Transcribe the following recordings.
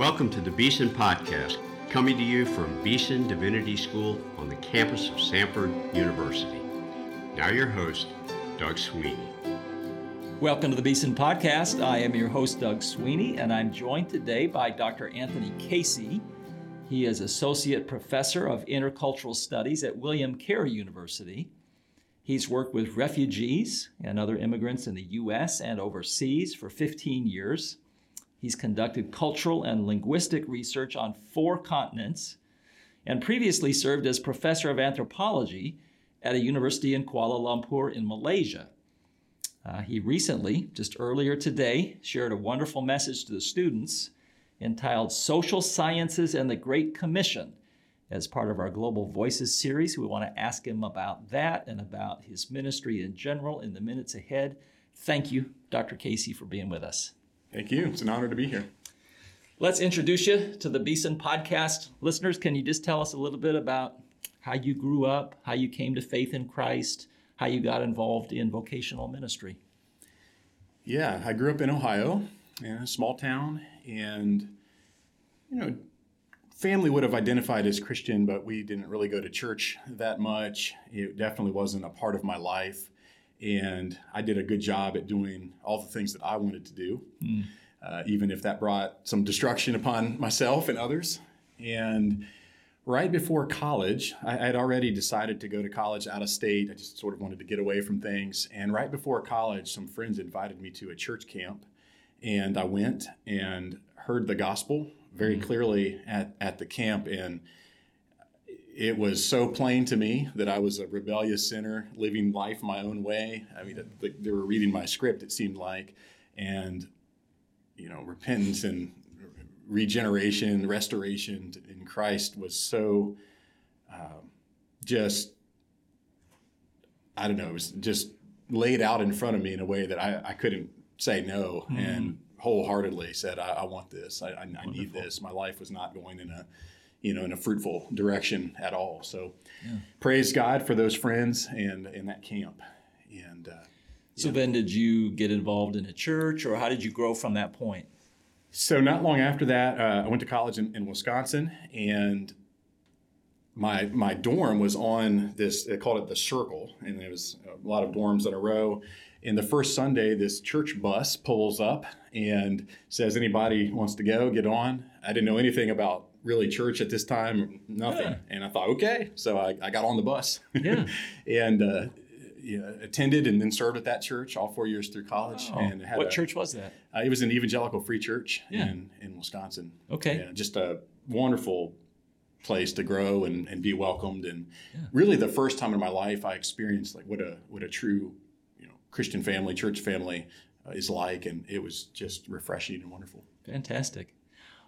Welcome to the Beeson Podcast, coming to you from Beeson Divinity School on the campus of Samford University. Now, your host, Doug Sweeney. Welcome to the Beeson Podcast. I am your host, Doug Sweeney, and I'm joined today by Dr. Anthony Casey. He is Associate Professor of Intercultural Studies at William Carey University. He's worked with refugees and other immigrants in the U.S. and overseas for 15 years. He's conducted cultural and linguistic research on four continents and previously served as professor of anthropology at a university in Kuala Lumpur in Malaysia. Uh, he recently, just earlier today, shared a wonderful message to the students entitled Social Sciences and the Great Commission as part of our Global Voices series. We want to ask him about that and about his ministry in general in the minutes ahead. Thank you, Dr. Casey, for being with us. Thank you. It's an honor to be here. Let's introduce you to the Beeson podcast. Listeners, can you just tell us a little bit about how you grew up, how you came to faith in Christ, how you got involved in vocational ministry? Yeah, I grew up in Ohio, in a small town, and, you know, family would have identified as Christian, but we didn't really go to church that much. It definitely wasn't a part of my life and I did a good job at doing all the things that I wanted to do, mm. uh, even if that brought some destruction upon myself and others. And right before college, I had already decided to go to college out of state. I just sort of wanted to get away from things. And right before college, some friends invited me to a church camp, and I went and heard the gospel very mm. clearly at, at the camp. And it was so plain to me that I was a rebellious sinner living life my own way. I mean, they were reading my script, it seemed like, and you know, repentance and regeneration, restoration in Christ was so um, just, I don't know, it was just laid out in front of me in a way that I, I couldn't say no mm-hmm. and wholeheartedly said, I, I want this. I, I need this. My life was not going in a you know, in a fruitful direction at all. So, yeah. praise God for those friends and in that camp. And uh, so, yeah. then did you get involved in a church, or how did you grow from that point? So, not long after that, uh, I went to college in, in, Wisconsin, and my my dorm was on this. They called it the Circle, and there was a lot of dorms in a row. And the first Sunday, this church bus pulls up and says, "Anybody wants to go? Get on." I didn't know anything about really church at this time, nothing. Yeah. And I thought, okay. So I, I got on the bus. Yeah. and uh, attended and then served at that church all four years through college. Wow. And what a, church was that? Uh, it was an evangelical free church yeah. in, in Wisconsin. Okay. Yeah, just a wonderful place to grow and, and be welcomed. And yeah. really the first time in my life I experienced like what a, what a true, you know, Christian family, church family uh, is like. And it was just refreshing and wonderful. Fantastic.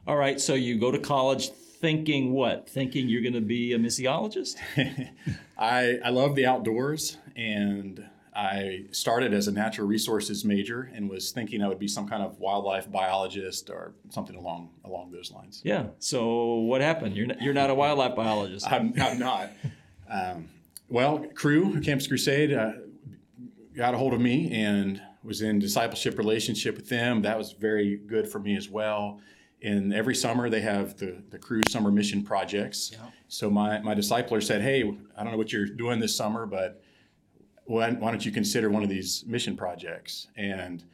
All right, so you go to college thinking what? Thinking you're going to be a missiologist? I, I love the outdoors, and I started as a natural resources major and was thinking I would be some kind of wildlife biologist or something along along those lines. Yeah. So what happened? You're not, you're not a wildlife biologist. I'm, I'm not. um, well, Cru Campus Crusade uh, got a hold of me and was in discipleship relationship with them. That was very good for me as well and every summer they have the, the Cru summer mission projects. Yeah. So my, my discipler said, Hey, I don't know what you're doing this summer, but why, why don't you consider one of these mission projects? And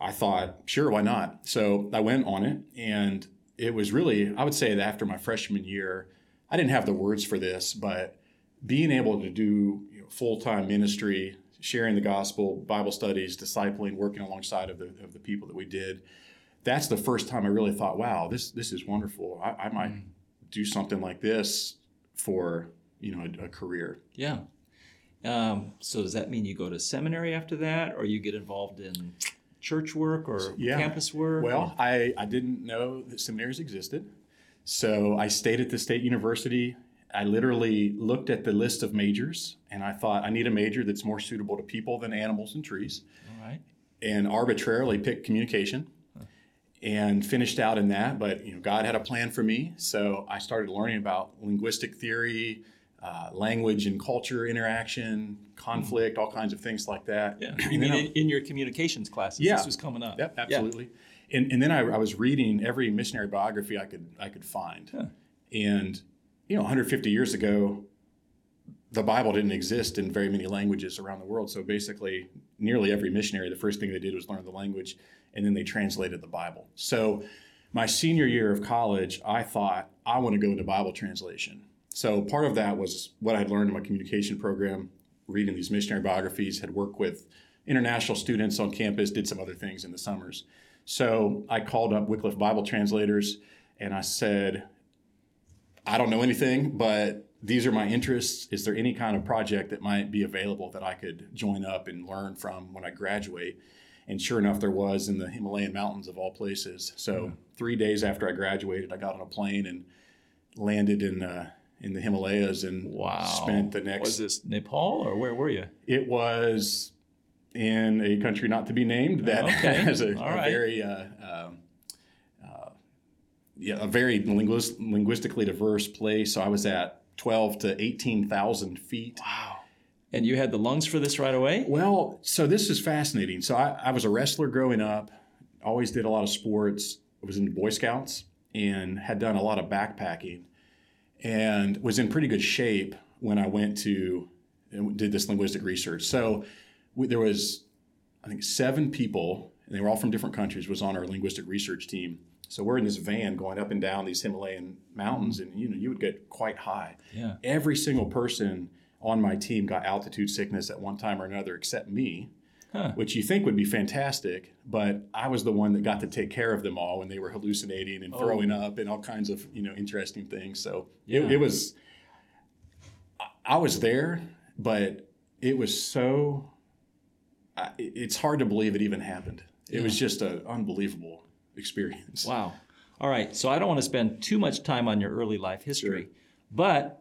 I thought, sure, why not? So I went on it, and it was really, I would say that after my freshman year, I didn't have the words for this, but being able to do you know, full time ministry, sharing the gospel, Bible studies, discipling, working alongside of the, of the people that we did, that's the first time I really thought, wow, this this is wonderful. I, I might mm. do something like this for you know a, a career. Yeah. Um, so does that mean you go to seminary after that, or you get involved in church work or yeah. campus work? Well, I, I didn't know that seminaries existed. So I stayed at the state university. I literally looked at the list of majors and I thought I need a major that's more suitable to people than animals and trees. All right. And arbitrarily picked communication and finished out in that. But you know, God had a plan for me, so I started learning about linguistic theory, uh, language and culture interaction, conflict, all kinds of things like that. Yeah. You mean in, in your communications classes? Yeah. This was coming up. Yep, Yeah. absolutely. And, and then I, I was reading every missionary biography I could I could find. Huh. And you know, 150 years ago, the Bible didn't exist in very many languages around the world. So basically, nearly every missionary, the first thing they did was learn the language, and then they translated the Bible. So my senior year of college, I thought I want to go into Bible translation. So part of that was what I had learned in my communication program, reading these missionary biographies, had worked with international students on campus, did some other things in the summers. So I called up Wycliffe Bible translators and I said, I don't know anything, but these are my interests. Is there any kind of project that might be available that I could join up and learn from when I graduate? And sure enough, there was in the Himalayan mountains of all places. So three days after I graduated, I got on a plane and landed in uh, in the Himalayas and Wow. spent the next. Was this Nepal or where were you? It was in a country not to be named that Okay. has a, a right. very uh, um, uh, yeah a very linguist, linguistically diverse place. So I was at twelve to eighteen thousand feet. Wow. And you had the lungs for this right away? Well, so this is fascinating. So I, I was a wrestler growing up, always did a lot of sports. I was in Boy Scouts and had done a lot of backpacking and was in pretty good shape when I went to and did this linguistic research. So we, there was, I think, seven people, and they were all from different countries, was on our linguistic research team. So we're in this van going up and down these Himalayan mountains, and you know you would get quite high Yeah. every single person on my team got altitude sickness at one time or another except me Huh. which you think would be fantastic but i was the one that got to take care of them all when they were hallucinating and oh. throwing up and all kinds of you know interesting things so Yeah. it, it was I- i was there but it was so it's hard to believe it even happened it was just an unbelievable experience Wow. All right. So I don't want to spend too much time on your early life history, but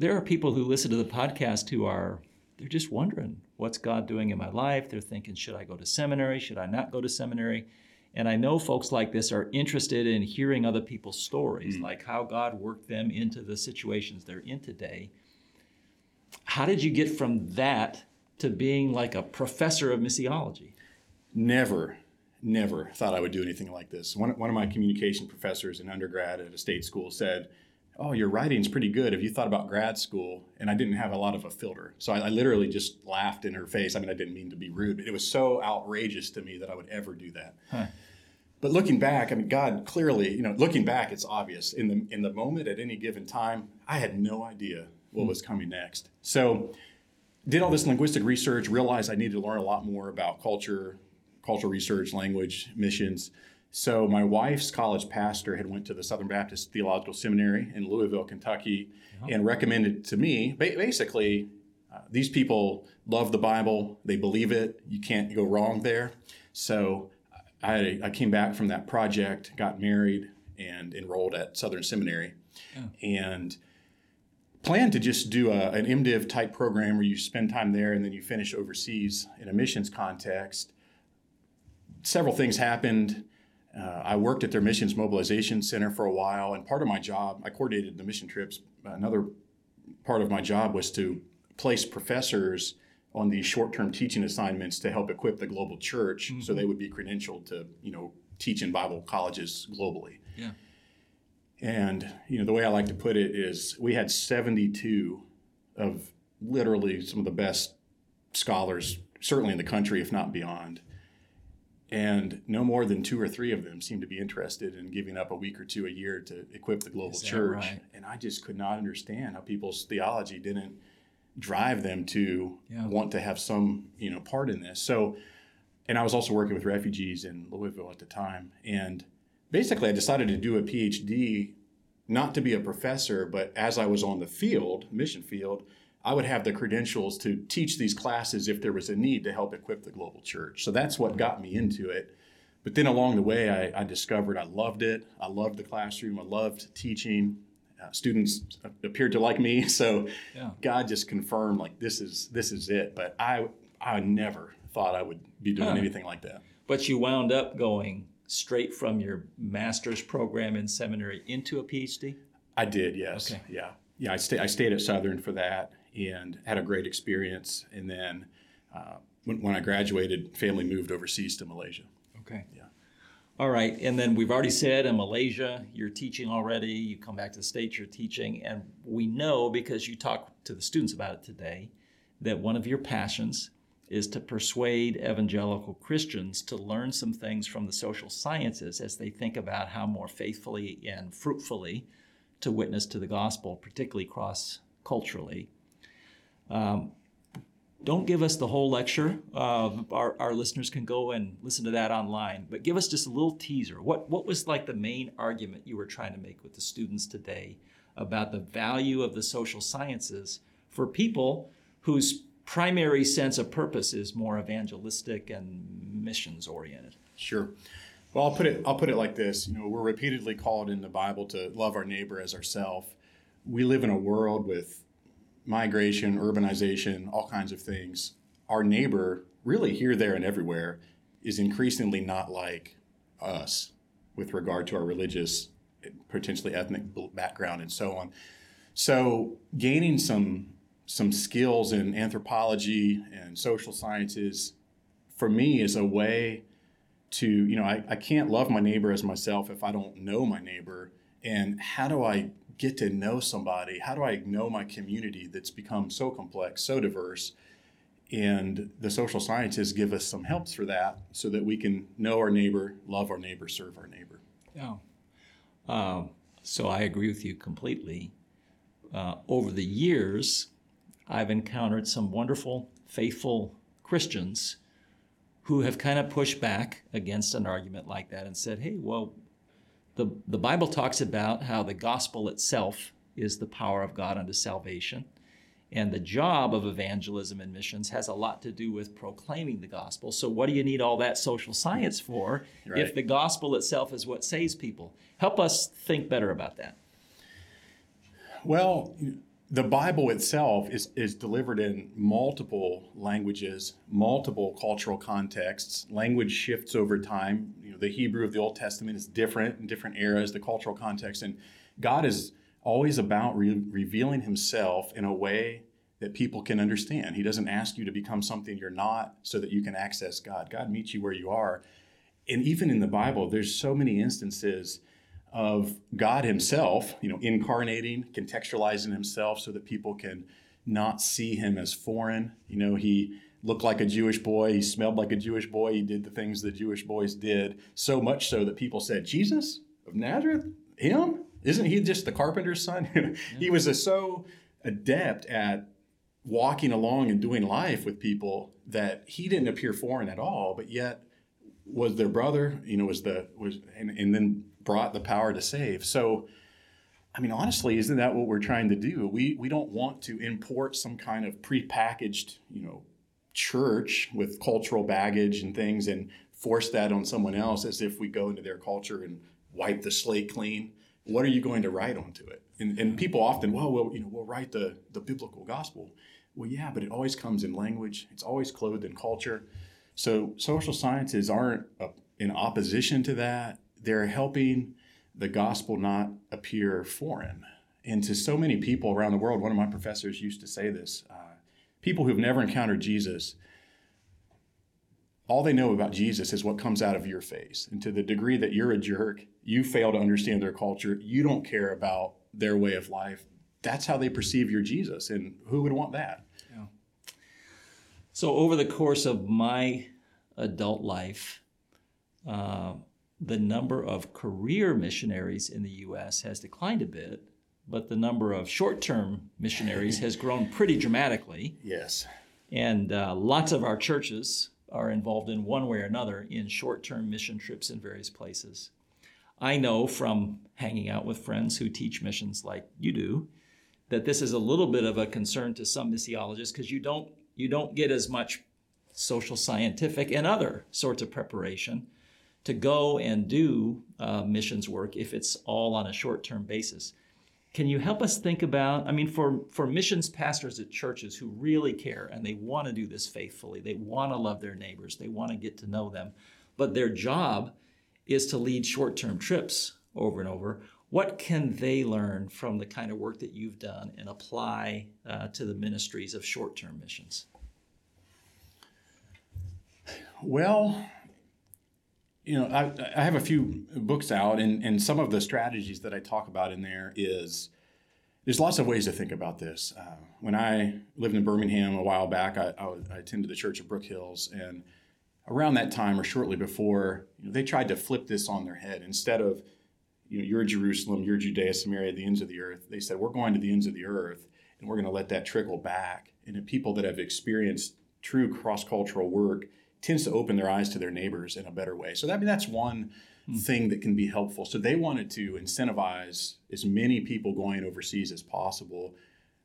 there are people who listen to the podcast who are they're just wondering what's God doing in my life. They're thinking, should I go to seminary? Should I not go to seminary? And I know folks like this are interested in hearing other people's stories, hmm. like how God worked them into the situations they're in today. How did you get from that to being like a professor of missiology? Never, never thought I would do anything like this. One, one of my communication professors in undergrad at a state school said, Oh, your writing's pretty good. Have you thought about grad school? And I didn't have a lot of a filter. So I, I literally just laughed in her face. I mean, I didn't mean to be rude, but it was so outrageous to me that I would ever do that. Huh. But looking back, I mean, God clearly, you know, looking back, it's obvious. In the in the moment at any given time, I had no idea what hmm. was coming next. So did all this linguistic research, realized I needed to learn a lot more about culture, cultural research, language, missions. So my wife's college pastor had went to the Southern Baptist Theological Seminary in Louisville, Kentucky, and recommended to me, ba- basically, uh, these people love the Bible, they believe it, you can't go wrong there. So I, I came back from that project, got married, and enrolled at Southern Seminary, and planned to just do a, an MDiv type program where you spend time there and then you finish overseas in a missions context. Several things happened. Uh, I worked at their missions mobilization center for a while, and part of my job, I coordinated the mission trips. Another part of my job was to place professors on these short-term teaching assignments to help equip the global church so they would be credentialed to, you know, teach in Bible colleges globally. Yeah. And you know, the way I like to put it is we had 72 of literally some of the best scholars, certainly in the country, if not beyond. And no more than two or three of them seemed to be interested in giving up a week or two a year to equip the global church. right? And I just could not understand how people's theology didn't drive them to Yeah. want to have some, you know, part in this. So, and I was also working with refugees in Louisville at the time. And basically, I decided to do a PhD, not to be a professor, but as I was on the field, mission field, I would have the credentials to teach these classes if there was a need to help equip the global church. So that's what got me into it. But then along the way, I, I discovered I loved it. I loved the classroom. I loved teaching. Uh, students appeared to like me, so Yeah. God just confirmed like this is this is it. But I I never thought I would be doing Huh. anything like that. But you wound up going straight from your master's program in seminary into a PhD? I did, yes, Okay. yeah, yeah, I, stay, I stayed at Southern for that and had a great experience. And then uh, when, when I graduated, family moved overseas to Malaysia. Okay. Yeah. All right. And then we've already said in Malaysia, you're teaching already. You come back to the States, you're teaching. And we know because you talked to the students about it today that one of your passions is to persuade evangelical Christians to learn some things from the social sciences as they think about how more faithfully and fruitfully to witness to the gospel, particularly cross culturally. Um, don't give us the whole lecture. Uh, our, our listeners can go and listen to that online, but give us just a little teaser. What, what was like the main argument you were trying to make with the students today about the value of the social sciences for people whose primary sense of purpose is more evangelistic and missions oriented? Sure. Well, I'll put it. I'll put it like this. You know, we're repeatedly called in the Bible to love our neighbor as ourselves. We live in a world with migration, urbanization, all kinds of things. Our neighbor, really here, there, and everywhere, is increasingly not like us with regard to our religious, potentially ethnic background, and so on. So, gaining some some skills in anthropology and social sciences for me is a way to you know I, I can't love my neighbor as myself if i don't know my neighbor and how do i get to know somebody how do i know my community that's become so complex so diverse? And the social scientists give us some helps for that so that we can know our neighbor love our neighbor serve our neighbor. Yeah. Um, so i agree with you completely. Uh, over the years i've encountered some wonderful faithful christians who have kind of pushed back against an argument like that and said, hey, well, the, the Bible talks about how the gospel itself is the power of God unto salvation. And the job of evangelism and missions has a lot to do with proclaiming the gospel. So, what do you need all that social science for right. if the gospel itself is what saves people? Help us think better about that. Well, the Bible itself is, is delivered in multiple languages, multiple cultural contexts. Language shifts over time. You know, the Hebrew of the Old Testament is different in different eras, the cultural context. And God is always about re- revealing himself in a way that people can understand. He doesn't ask you to become something you're not so that you can access God. God meets you where you are. And even in the Bible, there's so many instances of God Himself, you know, incarnating, contextualizing Himself so that people can not see Him as foreign. You know, He looked like a Jewish boy, He smelled like a Jewish boy, He did the things the Jewish boys did, so much so that people said, Jesus of Nazareth? Him? Isn't he just the carpenter's son? He was a, so adept at walking along and doing life with people that he didn't appear foreign at all, but yet was their brother, you know, was the was and, and then brought the power to save. So, I mean, honestly, isn't that what we're trying to do? We we don't want to import some kind of prepackaged, you know, church with cultural baggage and things and force that on someone else as if we go into their culture and wipe the slate clean. What are you going to write onto it? And, and people often, well, well, you know, we'll write the the biblical gospel. Well, yeah, but it always comes in language. It's always clothed in culture. So social sciences aren't in opposition to that they're helping the gospel not appear foreign. And to so many people around the world, one of my professors used to say this uh, people who've never encountered Jesus, all they know about Jesus is what comes out of your face. And to the degree that you're a jerk, you fail to understand their culture, you don't care about their way of life, that's how they perceive your Jesus. And who would want that? So, over the course of my adult life, uh, the number of career missionaries in the U.S. has declined a bit, but the number of short term missionaries has grown pretty dramatically. Yes. And uh, lots of our churches are involved in one way or another in short term mission trips in various places. I know from hanging out with friends who teach missions like you do that this is a little bit of a concern to some missiologists because you don't you don't get as much social scientific and other sorts of preparation to go and do uh, missions work if it's all on a short term basis. Can you help us think about? I mean, for, for missions pastors at churches who really care and they want to do this faithfully, they want to love their neighbors, they want to get to know them, but their job is to lead short term trips over and over. What can they learn from the kind of work that you've done and apply uh, to the ministries of short term missions? Well, you know, I, I, have a few books out, and, and some of the strategies that I talk about in there is there's lots of ways to think about this. Uh, when I lived in Birmingham a while back, I, I, I, attended the Church of Brook Hills, and around that time or shortly before, you know, they tried to flip this on their head. Instead of, you know, you're Jerusalem, you're Judea, Samaria, the ends of the earth, they said, we're going to the ends of the earth, and we're going to let that trickle back. And the people that have experienced true cross cultural work tends to open their eyes to their neighbors in a better way. So that, I mean, that's one hmm. thing that can be helpful. So they wanted to incentivize as many people going overseas as possible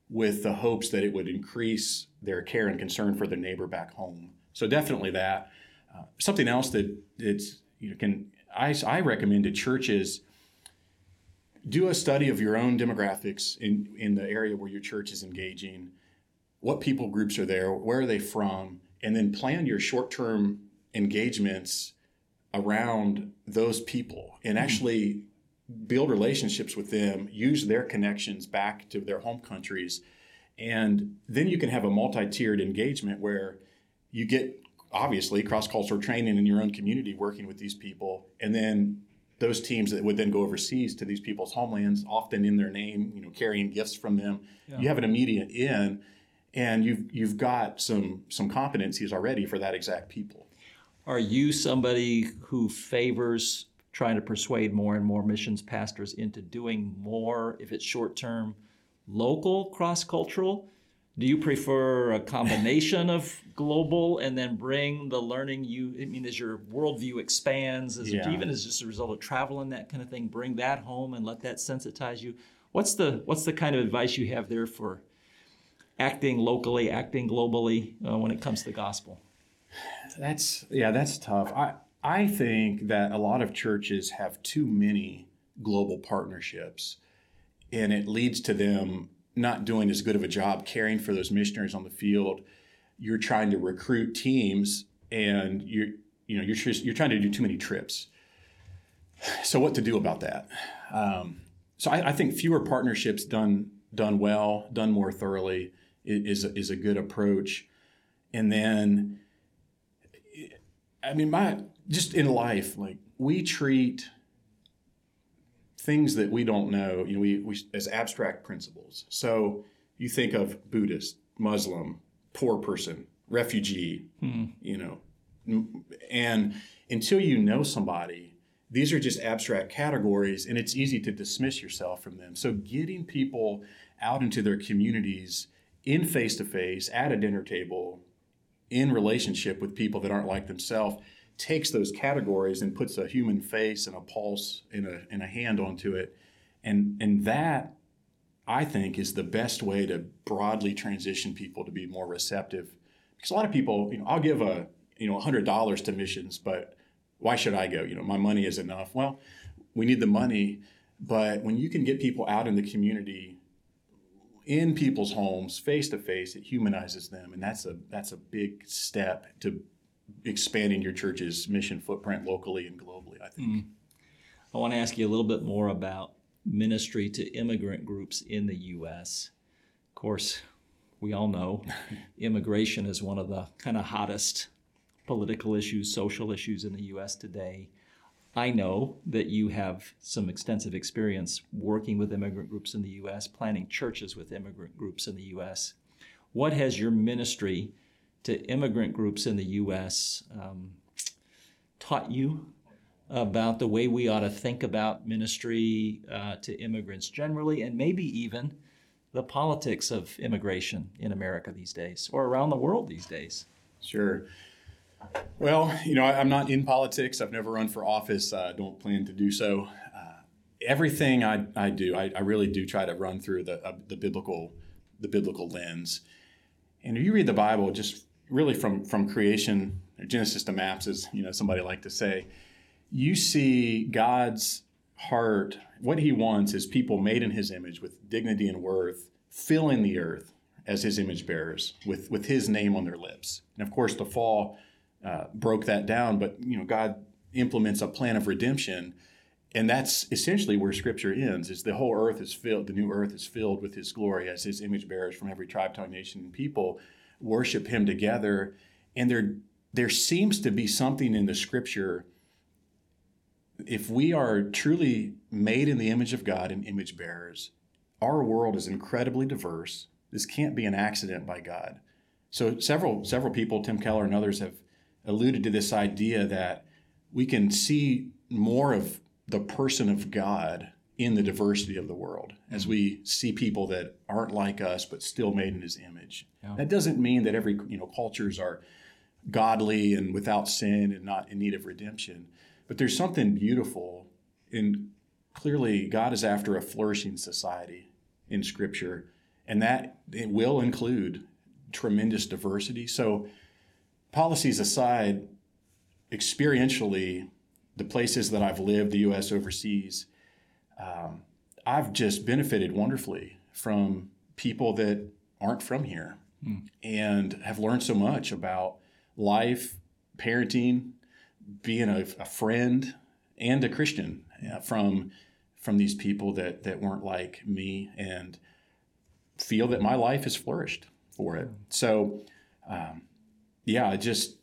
with the hopes that it would increase their care and concern for their neighbor back home. So definitely that. Uh, something else that it's you know, can I, I recommend to churches do a study of your own demographics in, in the area where your church is engaging. What people groups are there? Where are they from? and then plan your short term engagements around those people and hmm. actually build relationships with them, use their connections back to their home countries. And then you can have a multi tiered engagement where you get obviously cross cultural training in your own community working with these people. And then those teams that would then go overseas to these people's homelands, often in their name, you know, carrying gifts from them. Yeah. You have an immediate in and you've you've got some some competencies already for that exact people. Are you somebody who favors trying to persuade more and more missions pastors into doing more if it's short term, local cross cultural? Do you prefer a combination of global and then bring the learning you, I mean, as your worldview expands, as yeah. even as just a result of travel and that kind of thing, bring that home and let that sensitize you? What's the, what's the kind of advice you have there for acting locally, acting globally uh, when it comes to the gospel? That's yeah, that's tough. I I think that a lot of churches have too many global partnerships, and it leads to them not doing as good of a job caring for those missionaries on the field. You're trying to recruit teams, and you're you know you're just, you're trying to do too many trips. So what to do about that? Um, so I, I think fewer partnerships done done well, done more thoroughly is is a good approach. And then, I mean, my just in life, like we treat things that we don't know, you know, we, we as abstract principles. So you think of Buddhist, Muslim, poor person, refugee, hmm. you know, and until you know somebody, these are just abstract categories, and it's easy to dismiss yourself from them. So getting people out into their communities in face to face at a dinner table in relationship with people that aren't like themselves takes those categories and puts a human face and a pulse and a, and a hand onto it. And and that i think is the best way to broadly transition people to be more receptive. Because a lot of people you know i'll give a you know $100 to missions but why should i go? You know my money is enough. Well we need the money but when you can get people out in the community in people's homes face to face it humanizes them. And that's a that's a big step to expanding your church's mission footprint locally and globally i think mm. i want to ask you a little bit more about ministry to immigrant groups in the us of course we all know immigration is one of the kind of hottest political issues social issues in the us today I know that you have some extensive experience working with immigrant groups in the U.S., planning churches with immigrant groups in the U.S. What has your ministry to immigrant groups in the U.S. Um, taught you about the way we ought to think about ministry uh, to immigrants generally, and maybe even the politics of immigration in America these days or around the world these days? Sure. Well, you know, I, am not in politics. I've never run for office. I don't plan to do so. Uh, everything I, I do, I, I, really do try to run through the, uh, the biblical the biblical lens. And if you read the Bible, just really from from creation, Genesis to maps, as you know, somebody like to say, you see God's heart. What He wants is people made in His image with dignity and worth, filling the earth as His image bearers, with with His name on their lips. And of course, the fall uh, broke that down. But you know, God implements a plan of redemption, and that's essentially where Scripture ends. Is the whole earth is filled, the new earth is filled with His glory as His image bearers from every tribe, tongue, nation, and people worship Him together. And there, there seems to be something in the Scripture. If we are truly made in the image of God and image bearers, our world is incredibly diverse. This can't be an accident by God. So several several people, Tim Keller and others, have alluded to this idea that we can see more of the person of God in the diversity of the world as mm-hmm. we see people that aren't like us but still made in his image. Yeah. That doesn't mean that every you know cultures are godly and without sin and not in need of redemption, but there's something beautiful in clearly God is after a flourishing society in scripture and that it will include tremendous diversity. So policies aside, experientially the places that I've lived, the U.S. overseas, um, I've just benefited wonderfully from people that aren't from here mm. and have learned so much about life, parenting, being a, a friend, and a Christian uh, from from these people that that weren't like me and feel that my life has flourished for it. So, um, yeah, just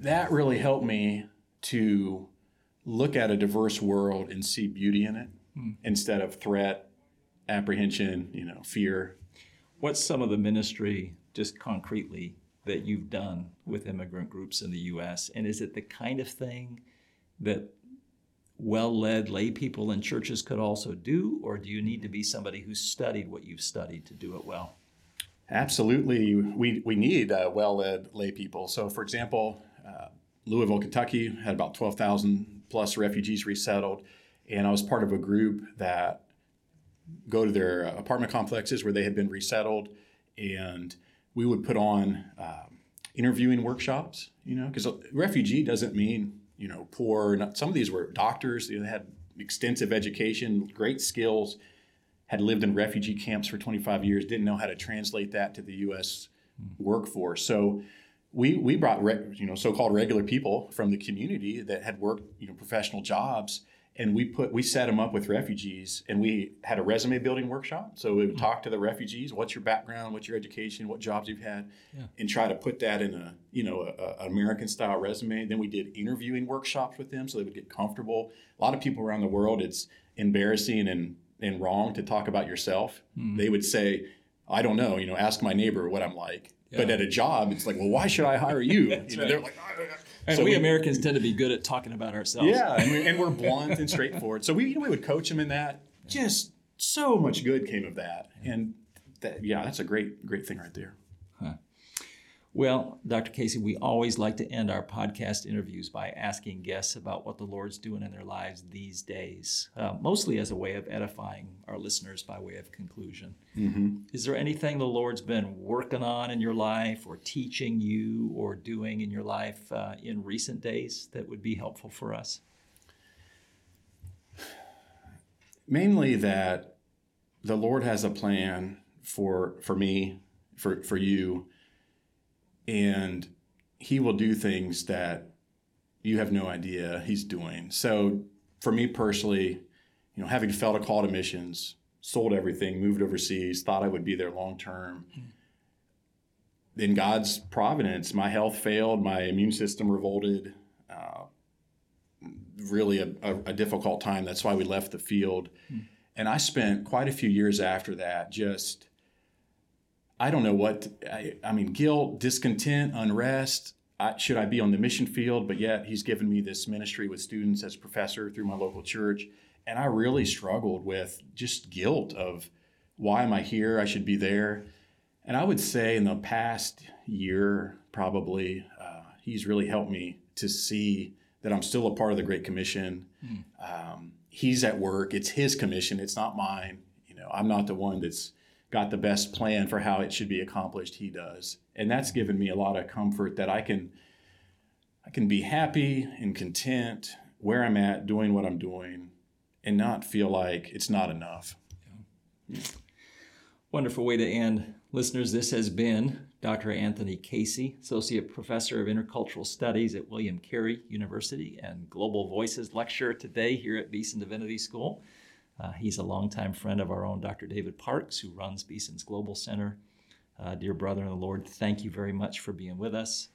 that really helped me to look at a diverse world and see beauty in it mm. instead of threat, apprehension, you know, fear. What's some of the ministry, just concretely, that you've done with immigrant groups in the U.S.? And is it the kind of thing that well led lay people in churches could also do, or do you need to be somebody who's studied what you've studied to do it well? Absolutely. We, we need uh, well led lay people. So, for example, uh, Louisville, Kentucky had about 12,000 plus refugees resettled. And I was part of a group that go to their apartment complexes where they had been resettled, and we would put on um, interviewing workshops. You know, because refugee doesn't mean you know poor. Not, some of these were doctors. They had extensive education, great skills, had lived in refugee camps for 25 years, didn't know how to translate that to the U.S. workforce. So we we brought re, you know so-called regular people from the community that had worked you know professional jobs and we put we set them up with refugees and we had a resume building workshop so we would mm-hmm. talk to the refugees what's your background what's your education what jobs you've had yeah. and try to put that in a you know an american style resume then we did interviewing workshops with them so they would get comfortable a lot of people around the world it's embarrassing and and wrong to talk about yourself mm-hmm. they would say i don't know you know ask my neighbor what i'm like yeah. But at a job, it's like, well, why should I hire you? you know, right. They're like. And so we, we, Americans tend to be good at talking about ourselves. Yeah, and, we, and we're blunt and straightforward. So we, you know, we would coach them in that. Just so much good came of that, and that, yeah, that's a great, great thing right there. Well, Dr. Casey, we always like to end our podcast interviews by asking guests about what the Lord's doing in their lives these days, uh, mostly as a way of edifying our listeners by way of conclusion. Mm-hmm. Is there anything the Lord's been working on in your life or teaching you or doing in your life uh, in recent days that would be helpful for us? Mainly that the Lord has a plan for, for me, for, for you and he will do things that you have no idea he's doing. So for me personally, you know, having felt a call to missions, sold everything, moved overseas, thought I would be there long term. In God's providence, my health failed, my immune system revolted. Uh, really a, a, a, difficult time. That's why we left the field. Mm. And I spent quite a few years after that just I don't know what, I, I mean, guilt, discontent, unrest. I, should I be on the mission field? But yet, he's given me this ministry with students as professor through my local church. And I really struggled with just guilt of why am I here? I should be there. And I would say in the past year, probably, uh, he's really helped me to see that I'm still a part of the Great Commission. Mm. Um, he's at work. It's his commission. It's not mine. You know, I'm not the one that's got the best plan for how it should be accomplished he does and that's given me a lot of comfort that i can i can be happy and content where i'm at doing what i'm doing and not feel like it's not enough yeah. wonderful way to end listeners this has been Dr. Anthony Casey, Associate Professor of Intercultural Studies at William Carey University and Global Voices Lecturer today here at Beeson Divinity School. Uh, he's a longtime friend of our own Dr. David Parks, who runs Beeson's Global Center. Uh, dear brother in the Lord, thank you very much for being with us.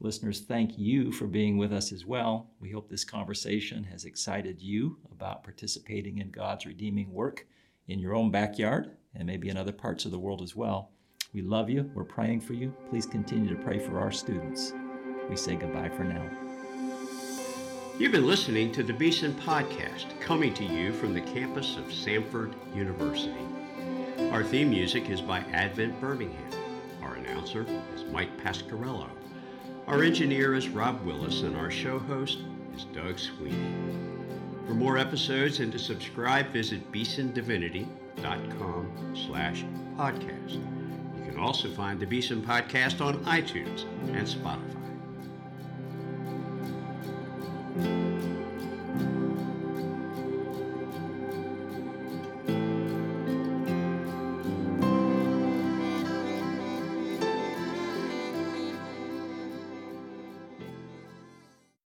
Listeners, thank you for being with us as well. We hope this conversation has excited you about participating in God's redeeming work in your own backyard and maybe in other parts of the world as well. We love you. We're praying for you. Please continue to pray for our students. We say goodbye for now. You've been listening to the Beeson Podcast, coming to you from the campus of Samford University. Our theme music is by Advent Birmingham. Our announcer is Mike Pasquarello. Our engineer is Rob Willis, and our show host is Doug Sweeney. For more episodes and to subscribe, visit beesondivinity.com slash podcast. You can also find the Beeson Podcast on iTunes and Spotify.